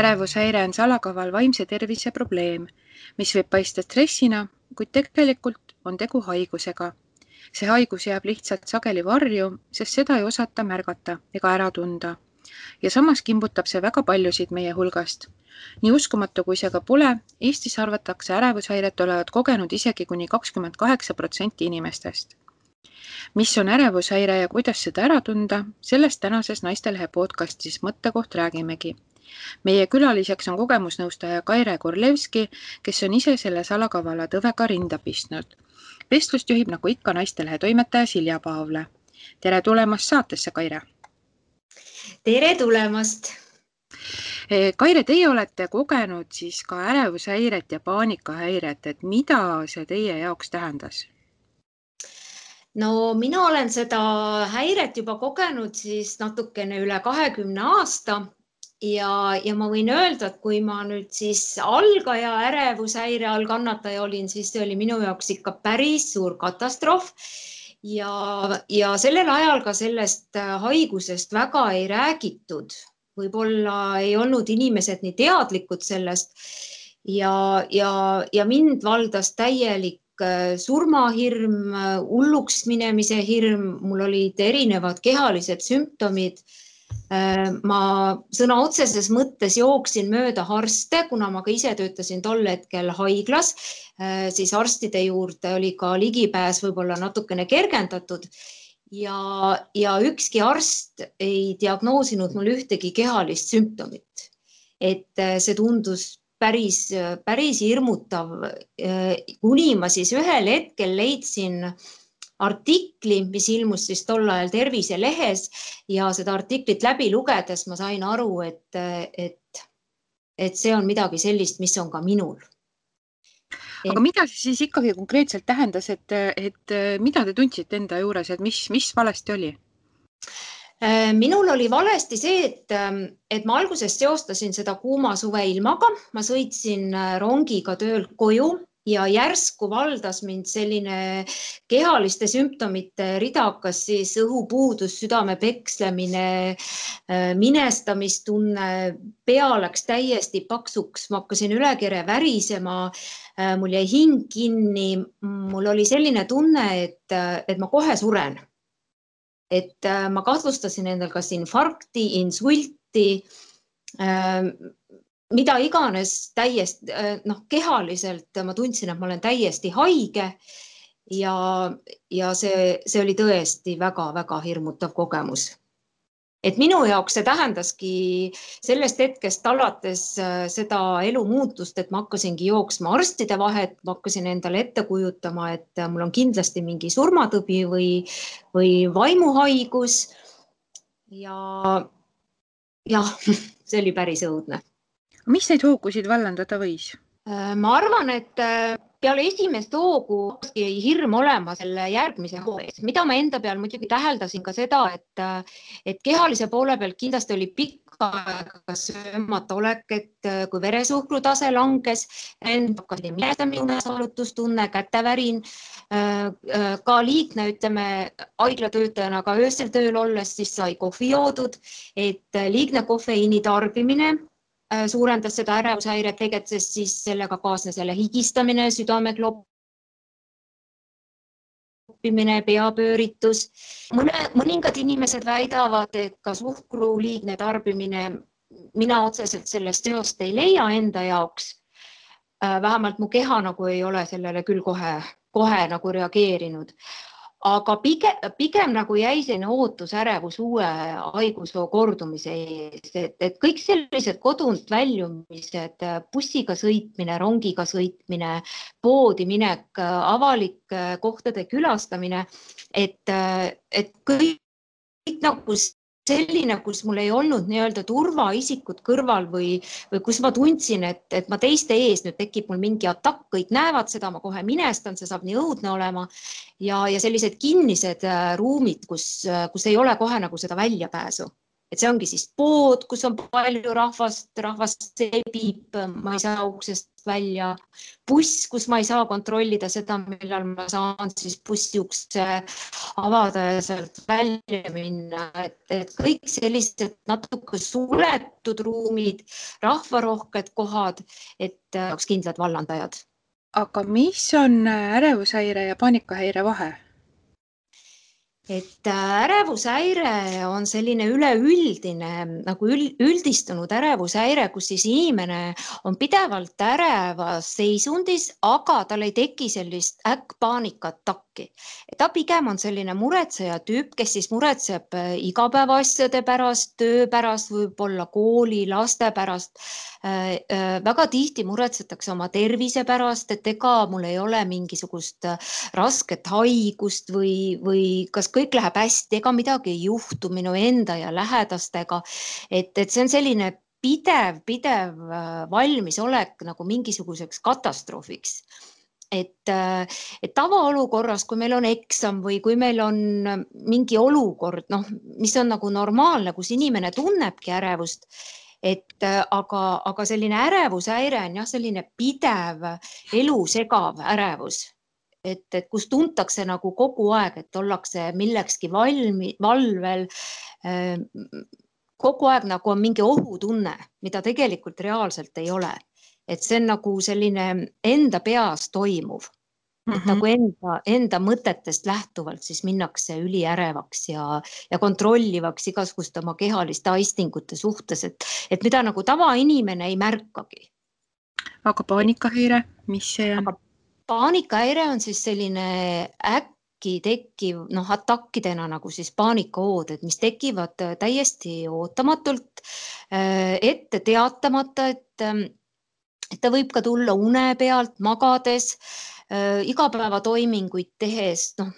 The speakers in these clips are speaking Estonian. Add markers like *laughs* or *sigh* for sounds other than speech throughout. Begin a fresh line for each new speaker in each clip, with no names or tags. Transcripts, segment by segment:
ärevushäire on salakaval vaimse tervise probleem, mis võib paista stressina, kuid tegelikult on tegu haigusega. see haigus jääb lihtsalt sageli varju, sest seda ei osata märgata ega ära tunda. ja samas kimbutab see väga paljusid meie hulgast. nii uskumatu, kui see ka pole, Eestis arvatakse ärevushäiret olevat kogenud isegi kuni kakskümmend kaheksa protsenti inimestest mis on ärevushäire ja kuidas seda ära tunda, sellest tänases Naistelehe podcastis Mõttekoht räägimegi meie külaliseks on kogemusnõustaja Kaire Korlevski, kes on ise selle salakavala tõvega rinda pistnud. vestlust juhib nagu ikka Naistelehe toimetaja Silja Paavla. tere tulemast saatesse, Kaire.
tere tulemast.
E, Kaire, teie olete kogenud siis ka ärevushäiret ja paanikahäiret, et mida see teie jaoks tähendas?
no mina olen seda häiret juba kogenud siis natukene üle kahekümne aasta ja, ja ma võin öelda, et kui ma nüüd siis algaja ärevushäire all kannataja olin, siis see oli minu jaoks ikka päris suur katastroof. ja, ja sellel ajal ka sellest äh, haigusest väga ei räägitud, võib-olla ei olnud inimesed nii teadlikud sellest. Ja, ja, ja mind valdas täielik äh, surmahirm, äh, hulluks minemise hirm, mul olid erinevad kehalised sümptomid ma sõna otseses mõttes jooksin mööda arste, kuna ma ka ise töötasin tol hetkel haiglas, äh, siis arstide juurde oli ka ligipääs võib-olla natukene kergendatud. Ja, ja ükski arst ei diagnoosinud mul ühtegi kehalist sümptomit. et äh, see tundus päris, päris hirmutav, kuni ma siis ühel hetkel leidsin äh, artikli, mis ilmus siis tol ajal Terviselehes ja seda artiklit läbi lugedes ma sain aru, et, et, et see on midagi sellist, mis on ka minul.
aga mida see siis ikkagi konkreetselt tähendas, et, et mida te tundsite enda juures, et mis, mis valesti oli?
minul oli valesti see, et, et ma alguses seostasin seda kuuma suve ilmaga, ma sõitsin rongiga töölt koju ja järsku valdas mind selline kehaliste sümptomite rida, hakkas siis õhupuudus, südame pekslemine, äh, minestamistunne, pea läks täiesti paksuks, ma hakkasin üle kere värisema, äh, mul jäi hing kinni, mul oli selline tunne, et, et ma kohe suren. et äh, ma kahtlustasin endal kas infarkti, insulti mida iganes täiesti äh, noh, kehaliselt ma tundsin, et ma olen täiesti haige ja, ja see, see oli tõesti väga-väga hirmutav kogemus. et minu jaoks see tähendaski sellest hetkest alates äh, seda elumuutust, et ma hakkasingi jooksma arstide vahet, ma hakkasin endale ette kujutama, et äh, mul on kindlasti mingi surmatõbi või, või vaimuhaigus. ja jah, *laughs* see oli päris õudne
mis neid hoogusid vallandada võis?
Äh, ma arvan, et äh, peale esimest hoogu jäi hirm olema selle järgmise hoo ees, mida ma enda peal muidugi täheldasin ka seda, et, äh, et kehalise poole pealt kindlasti oli pikka aega söömata olek, et kui veresuhkru tase langes, hakkas minestama unesalutustunne, kätevärin, ka liigne, ütleme haiglatöötajana ka öösel tööl olles, siis sai kohvi joodud, et liigne kofeiini tarbimine suurendas seda ärevushäiret teget, sest siis sellega kaasnes jälle higistamine, südame kloppimine, peapööritus. mõne, mõningad inimesed väidavad, et ka suhkru liigne tarbimine, mina otseselt sellest seost ei leia enda jaoks. Äh, vähemalt mu keha nagu ei ole sellele küll kohe, kohe nagu reageerinud aga pigem, pigem nagu jäi selline ootusärevus uue haigusloo kordumise ees, et, et kõik sellised kodunt väljumised, bussiga sõitmine, rongiga sõitmine, poodi minek, avalike kohtade külastamine, et, et kõik, kõik nagu selline, kus mul ei olnud nii-öelda turvaisikut kõrval või, või kus ma tundsin, et, et ma teiste ees nüüd tekib mul mingi atakk, kõik näevad seda, ma kohe minestan, see saab nii õudne olema. ja, ja sellised kinnised äh, ruumid, kus, äh, kus ei ole kohe nagu seda väljapääsu et see ongi siis pood, kus on palju rahvast, rahvas sebib, ma ei saa uksest välja. buss, kus ma ei saa kontrollida seda, millal ma saan siis bussi ukse avada ja sealt välja minna, et, et kõik sellised natuke suletud ruumid, rahvarohked kohad, et oleks kindlad vallandajad.
aga mis on ärevushäire ja paanikahäire vahe?
Et äh, ärevushäire on selline üleüldine nagu üldistunud ärevushäire, kus siis inimene on pidevalt ärevas seisundis, aga tal ei teki sellist äkkpaanikatakki. Ta pigem on selline muretseja tüüp, kes siis muretseb äh, igapäevaasjade pärast, töö pärast, võib-olla kooli, laste pärast. Äh, väga tihti muretsetakse oma tervise pärast, et ega mul ei ole mingisugust rasket haigust või, või kas kõik läheb hästi, ega midagi ei juhtu minu enda ja lähedastega. et, et see on selline pidev, pidev äh, valmisolek nagu mingisuguseks katastroofiks et, et tavaolukorras, kui meil on eksam või kui meil on mingi olukord, noh, mis on nagu normaalne, kus inimene tunnebki ärevust, et aga, aga selline ärevushäire on jah, selline pidev elu segav ärevus et, et kus tuntakse nagu kogu aeg, et ollakse millekski valmi, valvel. Ehm, kogu aeg nagu on mingi ohutunne, mida tegelikult reaalselt ei ole. Et see on nagu selline enda peas toimuv Mm -hmm. et mhm. nagu enda, enda mõtetest lähtuvalt siis minnakse üliärevaks ja, ja kontrollivaks igasuguste oma kehaliste aistingute suhtes, et, et mida nagu tavainimene ei märkagi.
aga paanikahäire, mis see on?
paanikahäire on siis selline äkki tekkiv noh, atakkidena nagu siis paanikaooded, mis tekivad täiesti ootamatult, äh, ette teatamata, et, ähm, et ta võib ka tulla une pealt, magades äh, igapäevatoiminguid tehes, noh,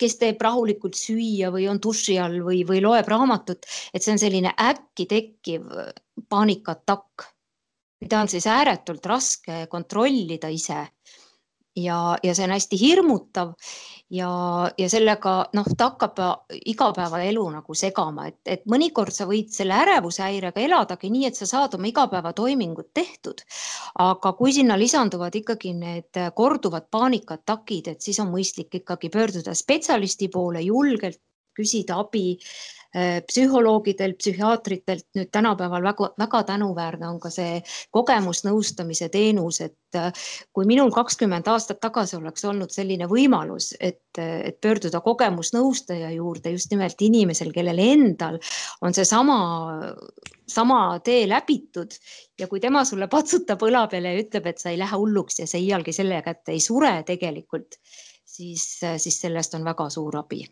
kes teeb rahulikult süüa või on duši all või, või loeb raamatut, et see on selline äkki tekkiv paanikatakk, mida on siis ääretult raske kontrollida ise ja, ja see on hästi hirmutav ja, ja sellega noh, ta hakkab igapäevaelu nagu segama, et, et mõnikord sa võid selle ärevushäirega eladagi nii, et sa saad oma igapäevatoimingud tehtud. aga kui sinna lisanduvad ikkagi need korduvad paanikatakid, et siis on mõistlik ikkagi pöörduda spetsialisti poole, julgelt küsida abi Äh, psühholoogidelt, psühhiaatritelt. Nüüd tänapäeval väga-väga tänuväärne on ka see kogemusnõustamise teenus, et äh, kui minul kakskümmend aastat tagasi oleks olnud selline võimalus, et, et pöörduda kogemusnõustaja juurde just nimelt inimesel, kellel endal on seesama, sama tee läbitud ja kui tema sulle patsutab õla peale ja ütleb, et sa ei lähe hulluks ja sa iialgi selle kätte ei sure tegelikult, siis, siis sellest on väga suur abi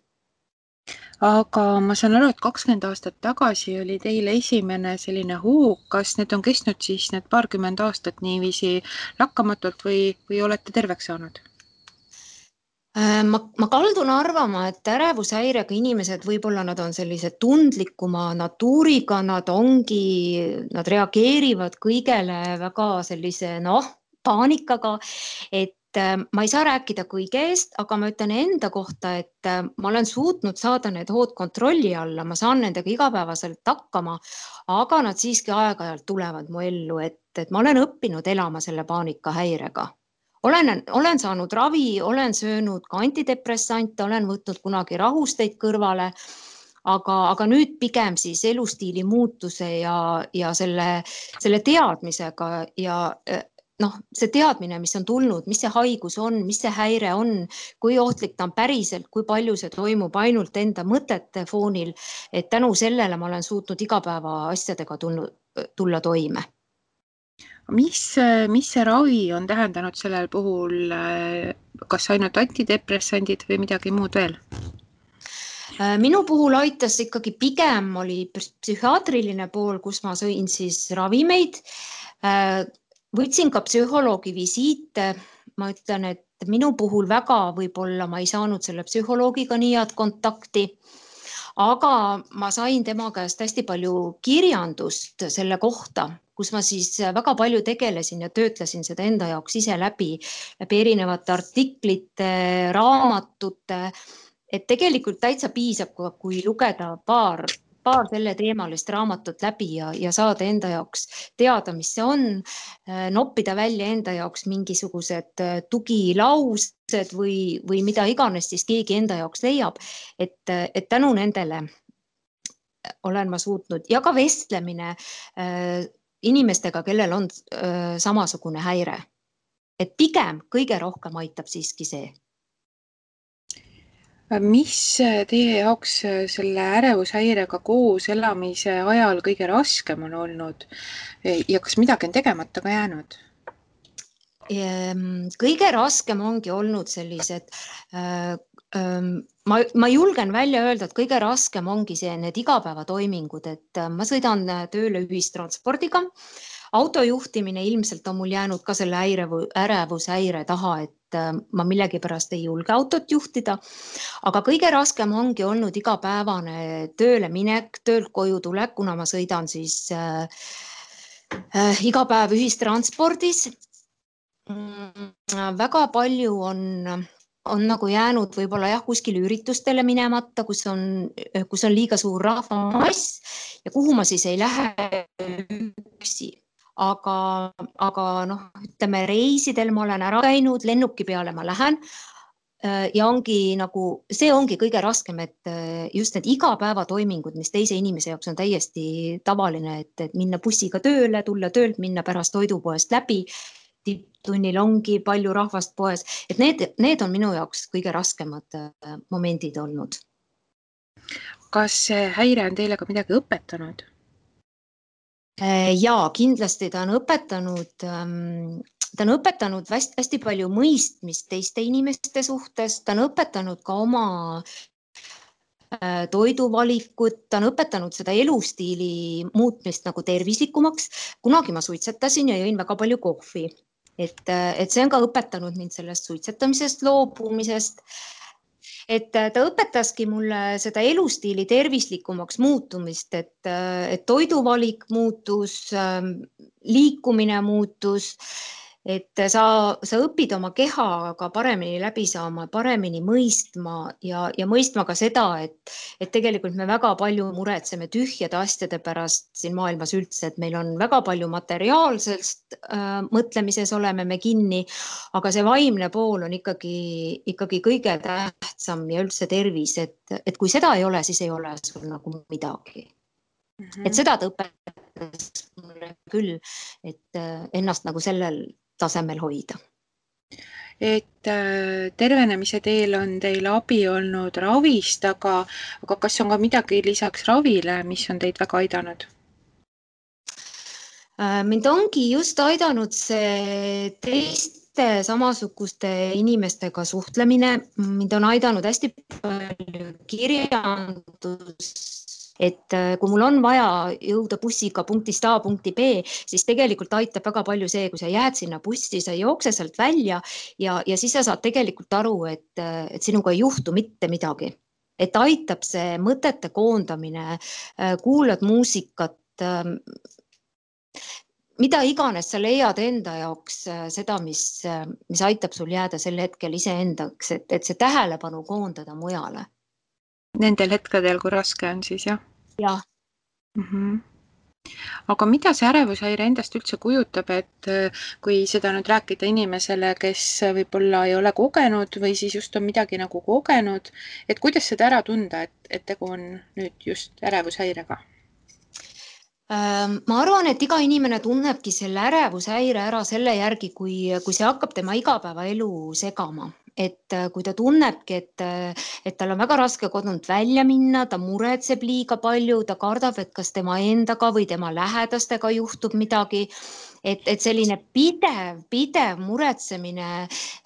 aga ma saan aru, et kakskümmend aastat tagasi oli teil esimene selline huug, kas need on kestnud siis need paarkümmend aastat niiviisi lakkamatult või, või olete terveks saanud?
Äh, ma, ma kaldun arvama, et ärevushäirega inimesed, võib-olla nad on sellised tundlikuma natuuriga, nad ongi, nad reageerivad kõigele väga sellise noh, paanikaga, et Äh, ma ei saa rääkida kõige eest, aga ma ütlen enda kohta, et äh, ma olen suutnud saada need hood kontrolli alla, ma saan nendega igapäevaselt hakkama, aga nad siiski aeg-ajalt tulevad mu ellu, et, et ma olen õppinud elama selle paanikahäirega. Olen, olen saanud ravi, olen söönud ka antidepressante, olen võtnud kunagi rahusteid kõrvale aga, aga nüüd pigem siis elustiili muutuse ja, ja selle, selle teadmisega ja noh, see teadmine, mis on tulnud, mis see haigus on, mis see häire on, kui ohtlik ta on päriselt, kui palju see toimub ainult enda mõtete foonil, et tänu sellele ma olen suutnud igapäevaasjadega tulnud, tulla toime.
mis, mis see ravi on tähendanud sellel puhul, kas ainult antidepressandid või midagi muud veel?
minu puhul aitas ikkagi pigem oli psühhiaatriline pool, kus ma sõin siis ravimeid võtsin ka psühholoogi visiite, ma ütlen, et minu puhul väga võib-olla ma ei saanud selle psühholoogiga nii head kontakti. aga ma sain tema käest hästi palju kirjandust selle kohta, kus ma siis väga palju tegelesin ja töötlesin seda enda jaoks ise läbi, läbi erinevate artiklite, raamatute. et tegelikult täitsa piisab, kui lugeda paar paar selleteemalist raamatut läbi ja, ja saada enda jaoks teada, mis see on, noppida välja enda jaoks mingisugused tugilaused või, või mida iganes siis keegi enda jaoks leiab, et, et tänu nendele olen ma suutnud ja ka vestlemine äh, inimestega, kellel on äh, samasugune häire. et pigem kõige rohkem aitab siiski see.
Mis teie jaoks selle ärevushäirega koos elamise ajal kõige raskem on olnud ja kas midagi on tegemata ka jäänud?
Ehm, kõige raskem ongi olnud sellised äh, ma, ma julgen välja öelda, et kõige raskem ongi see, need igapäevatoimingud, et äh, ma sõidan äh, tööle ühistranspordiga. Autojuhtimine ilmselt on mul jäänud ka selle häirevu, ärevushäire taha, et äh, ma millegipärast ei julge autot juhtida. aga kõige raskem ongi olnud igapäevane tööle minek, töölt koju tulek, kuna ma sõidan siis äh, äh, iga päev ühistranspordis mm,. väga palju on on nagu jäänud võib-olla jah, kuskile üritustele minemata, kus on, kus on liiga suur rahvamass ja kuhu ma siis ei lähe üksi. Aga, aga noh, ütleme reisidel ma olen ära käinud, lennuki peale ma lähen ja ongi nagu, see ongi kõige raskem, et just need igapäevatoimingud, mis teise inimese jaoks on täiesti tavaline, et minna bussiga tööle, tulla töölt, minna pärast toidupoest läbi tipptunnil ongi palju rahvast poes, et need, need on minu jaoks kõige raskemad äh, momendid olnud.
kas see häire on teile ka midagi õpetanud?
Äh, ja kindlasti ta on õpetanud ähm, ta on õpetanud hästi, palju mõistmist teiste inimeste suhtes, ta on õpetanud ka oma äh, toiduvalikut, ta on õpetanud seda elustiili muutmist nagu tervislikumaks. kunagi ma suitsetasin ja jõin väga palju kohvi et, et see on ka õpetanud mind sellest suitsetamisest loobumisest. Et ta õpetaski mulle seda elustiili tervislikumaks muutumist, et, et toiduvalik muutus, liikumine muutus et sa, sa õpid oma kehaga paremini läbi saama, paremini mõistma ja, ja mõistma ka seda, et, et tegelikult me väga palju muretseme tühjade asjade pärast siin maailmas üldse, et meil on väga palju materiaalsest äh, mõtlemises oleme me kinni, aga see vaimne pool on ikkagi, ikkagi kõige tähtsam ja üldse tervis, et, et kui seda ei ole, siis ei ole sul nagu midagi mm. -hmm. et seda ta õpetas mulle küll, et äh, ennast nagu sellel tasemel hoida.
et äh, tervenemise teel on teil abi olnud ravist, aga, aga kas on ka midagi lisaks ravile, mis on teid väga aidanud?
Äh, mind ongi just aidanud see teiste samasuguste inimestega suhtlemine, mind on aidanud hästi palju kirjandus et äh, kui mul on vaja jõuda bussiga punktist A punkti B, siis tegelikult aitab väga palju see, kui sa jääd sinna bussi, sa ei jookse sealt välja ja, ja siis sa saad tegelikult aru, et, äh, et sinuga ei juhtu mitte midagi. et aitab see mõtete koondamine, äh, kuulad muusikat ähm, mida iganes sa leiad enda jaoks seda, mis, mis aitab sul jääda sel hetkel iseendaks, et, et see tähelepanu koondada mujale
Nendel hetkedel, kui raske on siis jah?
jah
mm. -hmm aga mida see ärevushäire endast üldse kujutab, et äh, kui seda nüüd rääkida inimesele, kes võib-olla ei ole kogenud või siis just on midagi nagu kogenud, et kuidas seda ära tunda, et, et tegu on nüüd just ärevushäirega?
Ähm, ma arvan, et iga inimene tunnebki selle ärevushäire ära selle järgi, kui, kui see hakkab tema igapäevaelu segama et äh, kui ta tunnebki, et, äh, et tal on väga raske kodunt välja minna, ta muretseb liiga palju, ta kardab, et kas tema endaga või tema lähedastega juhtub midagi et, et selline pidev, pidev muretsemine,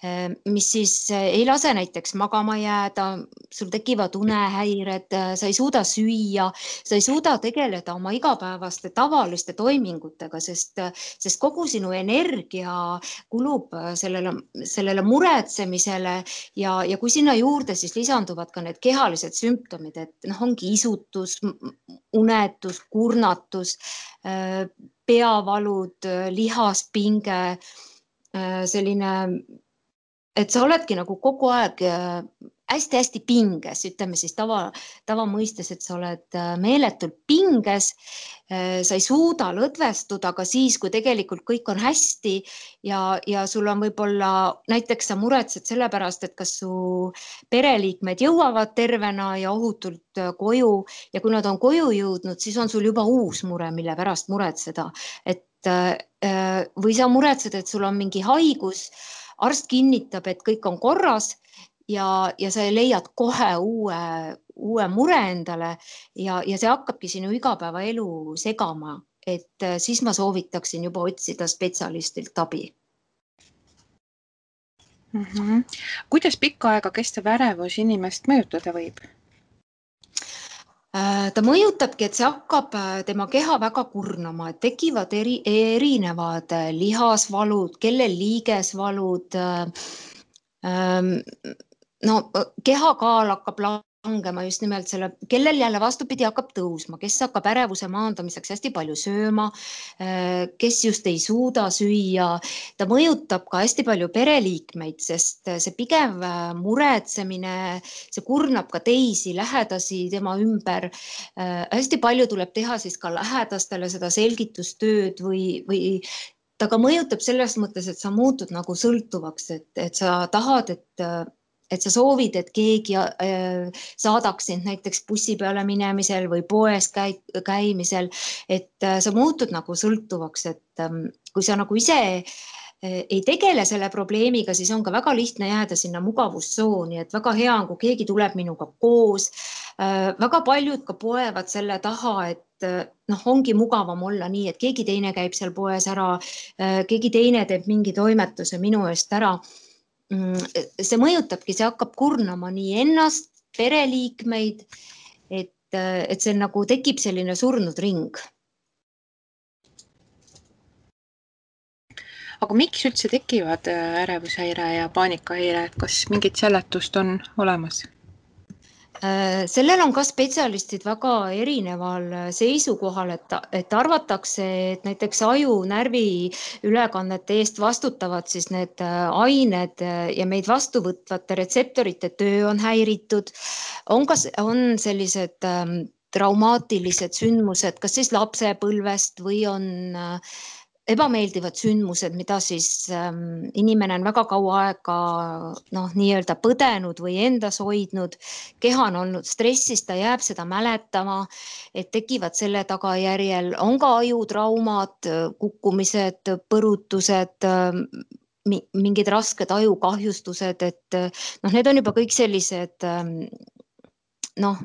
eh, mis siis eh, ei lase näiteks magama jääda, sul tekivad unehäired, eh, sa ei suuda süüa, sa ei suuda tegeleda oma igapäevaste tavaliste toimingutega, sest, sest kogu sinu energia kulub sellele, sellele muretsemisele ja, ja kui sinna juurde siis lisanduvad ka need kehalised sümptomid, et noh, ongi isutus, unetus, kurnatus peavalud, lihaspinge, äh, selline, et sa oledki nagu kogu aeg äh, hästi-hästi pinges, ütleme siis tava, tavamõistes, et sa oled äh, meeletult pinges. Äh, sa ei suuda lõdvestuda ka siis, kui tegelikult kõik on hästi ja, ja sul on võib-olla näiteks sa muretsed selle pärast, et kas su pereliikmed jõuavad tervena ja ohutult äh, koju ja kui nad on koju jõudnud, siis on sul juba uus mure, mille pärast muretseda, et või sa muretsed, et sul on mingi haigus arst kinnitab, et kõik on korras ja, ja sa leiad kohe uue, uue mure endale ja, ja see hakkabki sinu igapäevaelu segama, et äh, siis ma soovitaksin juba otsida spetsialistilt abi
mm. -hmm. kuidas pikka aega kestev ärevus inimest mõjutada võib?
Äh, ta mõjutabki, et see hakkab äh, tema keha väga kurnama, et tekivad eri, erinevad lihasvalud, kellel liigesvalud ähm, no kehakaal hakkab langema just nimelt selle, kellel jälle vastupidi hakkab tõusma, kes hakkab ärevuse maandamiseks hästi palju sööma, äh, kes just ei suuda süüa. ta mõjutab ka hästi palju pereliikmeid, sest see pigev äh, muretsemine, see kurnab ka teisi lähedasi tema ümber. Äh, hästi palju tuleb teha siis ka lähedastele seda selgitustööd või, või ta ka mõjutab selles mõttes, et sa muutud nagu sõltuvaks, et, et sa tahad, et et sa soovid, et keegi äh, saadaks sind näiteks bussi peale minemisel või poes käi, käimisel, et äh, sa muutud nagu sõltuvaks, et ähm, kui sa nagu ise äh, ei tegele selle probleemiga, siis on ka väga lihtne jääda sinna mugavustsooni, et väga hea on, kui keegi tuleb minuga koos. väga paljud ka poevad selle taha, et noh, ongi mugavam olla nii, et keegi teine käib seal poes ära, keegi teine teeb mingi toimetuse minu eest ära see mõjutabki, see hakkab kurnama nii ennast, pereliikmeid, et, et see nagu tekib selline surnud ring.
aga miks üldse tekivad ärevushäire ja paanikahäire, kas mingit seletust on olemas?
Äh, sellel on ka spetsialistid väga erineval äh, seisukohal, et, et arvatakse, et näiteks aju närviülekannete eest vastutavad siis need äh, ained ja meid vastu võtvate retseptorite töö on häiritud. on ka, on sellised ähm, traumaatilised sündmused, kas siis lapsepõlvest või on äh, ebameeldivad sündmused, mida siis ähm, inimene on väga kaua aega noh, nii-öelda põdenud või endas hoidnud. keha on olnud stressis, ta jääb seda mäletama, et tekivad selle tagajärjel, on ka ajutraumad, kukkumised, põrutused ähm, mingid rasked ajukahjustused, et noh, need on juba kõik sellised ähm, noh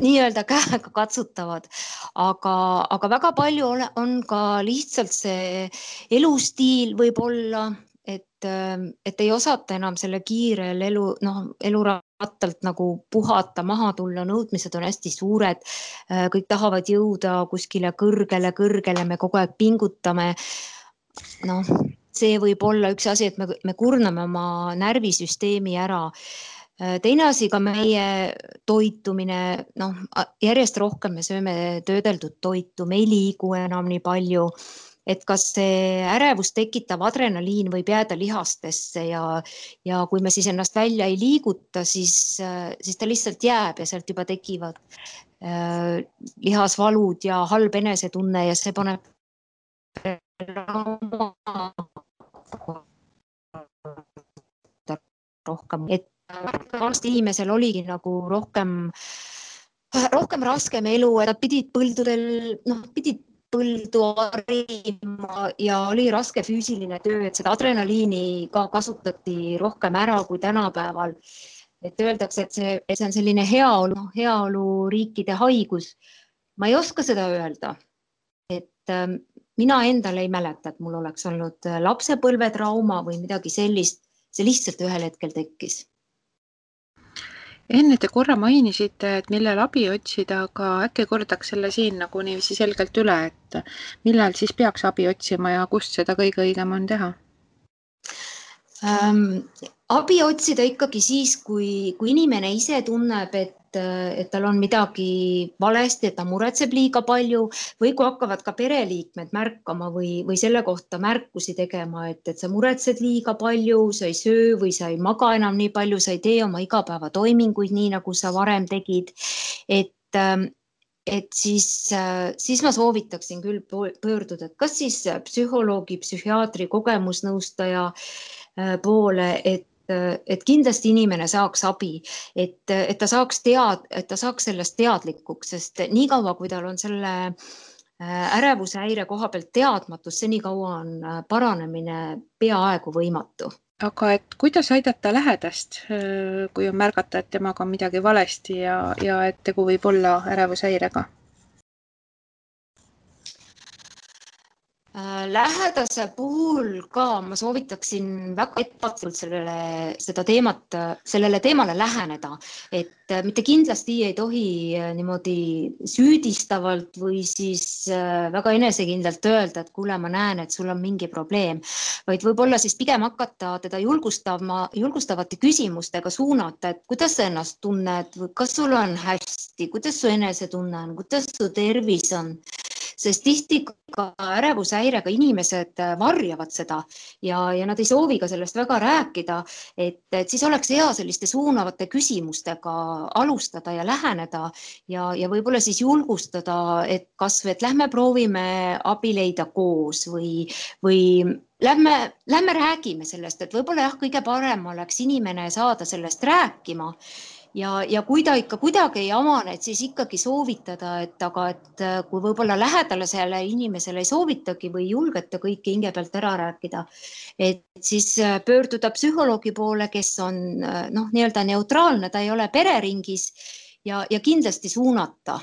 nii-öelda *laughs* käega katsutavad, aga, aga väga palju ole, on ka lihtsalt see elustiil võib-olla, et, et ei osata enam selle kiirel elu, noh, elurattalt nagu puhata, maha tulla, nõudmised on hästi suured. kõik tahavad jõuda kuskile kõrgele, kõrgele, me kogu aeg pingutame. noh, see võib olla üks asi, et me, me kurname oma närvisüsteemi ära teine asi ka meie toitumine, noh, järjest rohkem me sööme töödeldud toitu, me ei liigu enam nii palju. Et kas see ärevust tekitav adrenaliin võib jääda lihastesse ja, ja kui me siis ennast välja ei liiguta, siis, siis ta lihtsalt jääb ja sealt juba tekivad äh, lihasvalud ja halb enesetunne ja see paneb rohkem, et vanasti inimesel oligi nagu rohkem, rohkem raskem elu, et nad pidid põldudel, noh, pidid põldu harima ja oli raske füüsiline töö, et seda adrenaliini ka kasutati rohkem ära kui tänapäeval. et öeldakse, et see, see on selline heaolu, noh, heaoluriikide haigus. ma ei oska seda öelda. et äh, mina endal ei mäleta, et mul oleks olnud lapsepõlvetrauma või midagi sellist. see lihtsalt ühel hetkel tekkis
enne te korra mainisite, et millal abi otsida, aga äkki kordaks selle siin nagu niiviisi selgelt üle, et millal siis peaks abi otsima ja kust seda kõige õigem on teha
ähm,? abi otsida ikkagi siis, kui, kui inimene ise tunneb, et et tal on midagi valesti, et ta muretseb liiga palju või kui hakkavad ka pereliikmed märkama või, või selle kohta märkusi tegema, et, et sa muretsed liiga palju, sa ei söö või sa ei maga enam nii palju, sa ei tee oma igapäevatoiminguid nii, nagu sa varem tegid. et, et siis, siis ma soovitaksin küll pöörduda, et kas siis psühholoogi, psühhiaatri, kogemusnõustaja poole, et et kindlasti inimene saaks abi, et, et ta saaks tead, et ta saaks sellest teadlikuks, sest niikaua, kui tal on selle äh, ärevushäire koha pealt teadmatus, senikaua on paranemine peaaegu võimatu
aga et kuidas aidata lähedast, kui on märgata, et temaga on midagi valesti ja, ja et tegu võib olla ärevushäirega?
Lähedase puhul ka ma soovitaksin väga ettevaatlikult sellele, seda teemat, sellele teemale läheneda, et äh, mitte kindlasti ei tohi äh, niimoodi süüdistavalt või siis väga enesekindlalt öelda, et kuule, ma näen, et sul on mingi probleem, vaid võib-olla siis pigem hakata teda julgustama, julgustavate küsimustega suunata, et kuidas sa ennast tunned, kas sul on hästi, kuidas su enesetunne on, kuidas su tervis on sest tihti ka ärevushäirega inimesed äh, varjavad seda ja, ja nad ei soovi ka sellest väga rääkida, et, et siis oleks hea selliste suunavate küsimustega alustada ja läheneda ja, ja võib-olla siis julgustada, et kasvõi, et lähme proovime abi leida koos või, või lähme, lähme räägime sellest, et võib-olla jah, kõige parem oleks inimene saada sellest rääkima ja, ja kui ta ikka kuidagi ei avane, et siis ikkagi soovitada, et aga, et äh, kui võib-olla lähedasele inimesele ei soovitagi või ei julgeta kõike hinge pealt ära rääkida, et siis äh, pöörduda psühholoogi poole, kes on äh, noh, nii-öelda neutraalne, ta ei ole pereringis ja, ja kindlasti suunata,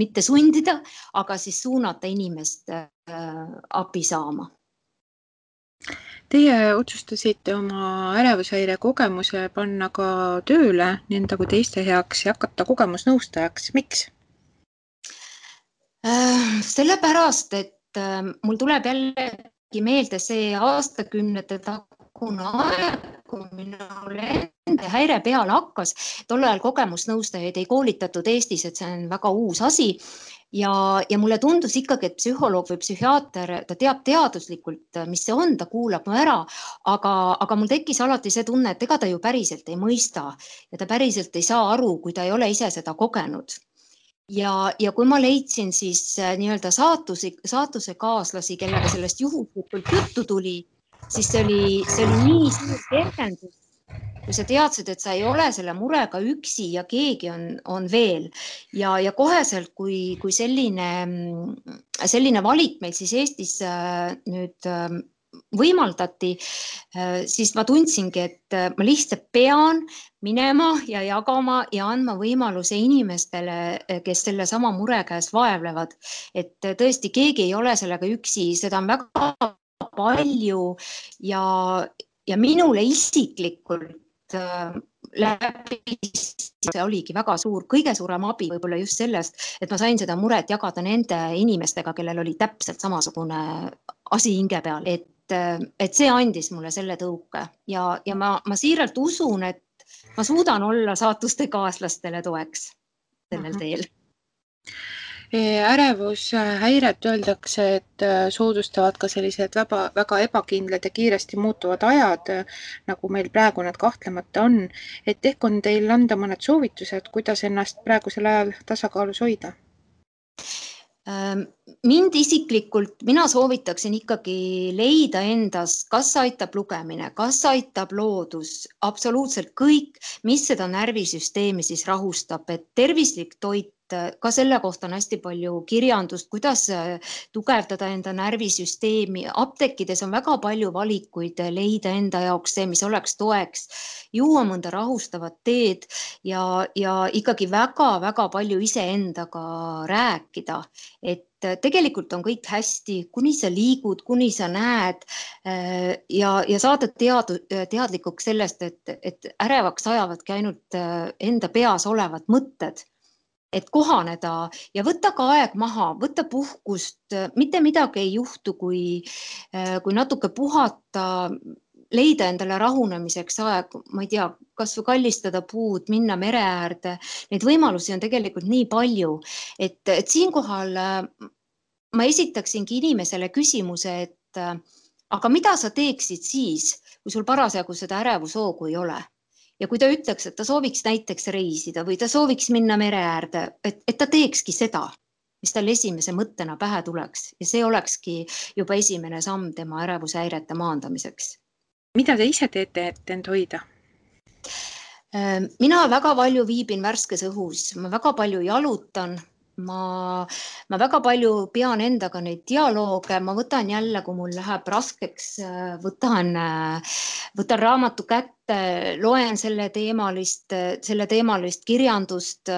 mitte sundida, aga siis suunata inimest äh, abi saama
Teie otsustasite oma ärevushäire kogemuse panna ka tööle nii enda kui teiste heaks ja hakata kogemusnõustajaks, miks?
Äh, sellepärast, et äh, mul tuleb jällegi meelde see aastakümnete tagune aeg, kui minul enda häire peale hakkas. tol ajal kogemusnõustajaid ei koolitatud Eestis, et see on väga uus asi ja, ja mulle tundus ikkagi, et psühholoog või psühhiaater, ta teab teaduslikult, mis see on, ta kuulab mu ära, aga, aga mul tekkis alati see tunne, et ega ta ju päriselt ei mõista ja ta päriselt ei saa aru, kui ta ei ole ise seda kogenud. Ja, ja kui ma leidsin siis äh, nii-öelda saatusi, saatusekaaslasi, kellega sellest juhuslikult juttu tuli, siis see oli, see oli nii suur kergendus kui sa teadsid, et sa ei ole selle murega üksi ja keegi on, on veel. Ja, ja koheselt, kui, kui selline, selline valik meil siis Eestis äh, nüüd äh, võimaldati, äh, siis ma tundsingi, et ma lihtsalt pean minema ja jagama ja andma võimaluse inimestele, kes sellesama mure käes vaevlevad. et tõesti, keegi ei ole sellega üksi, seda on väga palju. Ja, ja minule isiklikult läbi see oligi väga suur, kõige suurem abi võib-olla just sellest, et ma sain seda muret jagada nende inimestega, kellel oli täpselt samasugune asi hinge peal, et, äh, et see andis mulle selle tõuke. Ja, ja ma, ma siiralt usun, et ma suudan olla saatuste kaaslastele toeks sellel teel
ärevushäiret öeldakse, et äh, soodustavad ka sellised väga, väga ebakindlad ja kiiresti muutuvad ajad, nagu meil praegu need kahtlemata on. et ehk on teil anda mõned soovitused, kuidas ennast praegusel ajal tasakaalus hoida?
Ähm, mind isiklikult, mina soovitaksin ikkagi leida endas, kas aitab lugemine, kas aitab loodus, absoluutselt kõik, mis seda närvisüsteemi siis rahustab, et tervislik toit ka selle kohta on hästi palju kirjandust, kuidas tugevdada enda närvisüsteemi. apteekides on väga palju valikuid leida enda jaoks see, mis oleks toeks, juua mõnda rahustavat teed ja, ja ikkagi väga-väga palju iseendaga rääkida, et tegelikult on kõik hästi, kuni sa liigud, kuni sa näed äh, ja, ja saada teadu, teadlikuks sellest, et, et ärevaks ajavadki ainult äh, enda peas olevad mõtted et kohaneda ja võtta ka aeg maha, võtta puhkust, mitte midagi ei juhtu, kui, kui natuke puhata, leida endale rahunemiseks aeg, ma ei tea, kasvõi kallistada puud, minna mere äärde. Neid võimalusi on tegelikult nii palju, et, et siinkohal äh, ma esitaksingi inimesele küsimuse, et äh, aga mida sa teeksid siis, kui sul parasjagu seda ärevushoogu ei ole? Ja kui ta ütleks, et ta sooviks näiteks reisida või ta sooviks minna mere äärde, et, et ta teekski seda mis tal esimese mõttena pähe tuleks ja see olekski juba esimene samm tema ärevushäirete maandamiseks.
mida te ise teete, et end hoida?
Äh, mina väga palju viibin värskes õhus, ma väga palju jalutan, ma, ma väga palju pean endaga neid dialoog, ma võtan jälle, kui mul läheb raskeks, äh, võtan, äh, võtan raamatu kätte, loen selle teemalist, selle teemalist kirjandust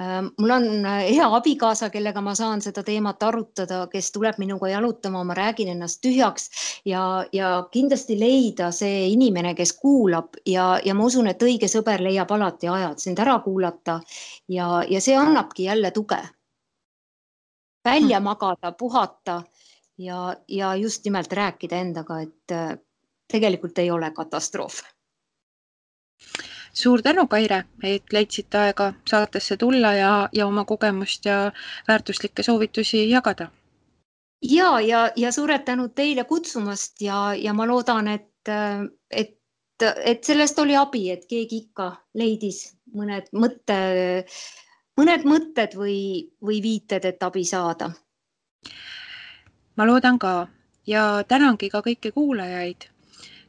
Äh, mul on äh, hea abikaasa, kellega ma saan seda teemat arutada, kes tuleb minuga jalutama, ma räägin ennast tühjaks ja, ja kindlasti leida see inimene, kes kuulab ja, ja ma usun, et õige sõber leiab alati aja, et sind ära kuulata ja, ja see annabki jälle tuge. välja magada, puhata ja, ja just nimelt rääkida endaga, et äh, tegelikult ei ole katastroof
suur tänu, Kaire, et leidsite aega saatesse tulla ja, ja oma kogemust ja väärtuslikke soovitusi jagada.
ja, ja, ja suured tänud teile kutsumast ja, ja ma loodan, et, et, et sellest oli abi, et keegi ikka leidis mõned mõtte, mõned mõtted või, või viited, et abi saada.
ma loodan ka ja tänangi ka kõiki kuulajaid.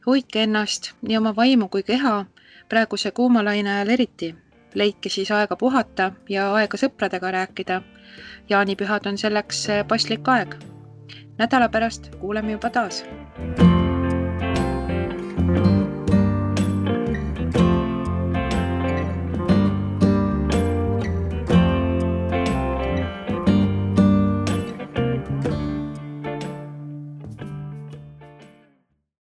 hoidke ennast, nii oma vaimu kui keha praeguse kuuma laine ajal eriti. leidke siis aega puhata ja aega sõpradega rääkida. jaanipühad on selleks paslik aeg. nädala pärast kuuleme juba taas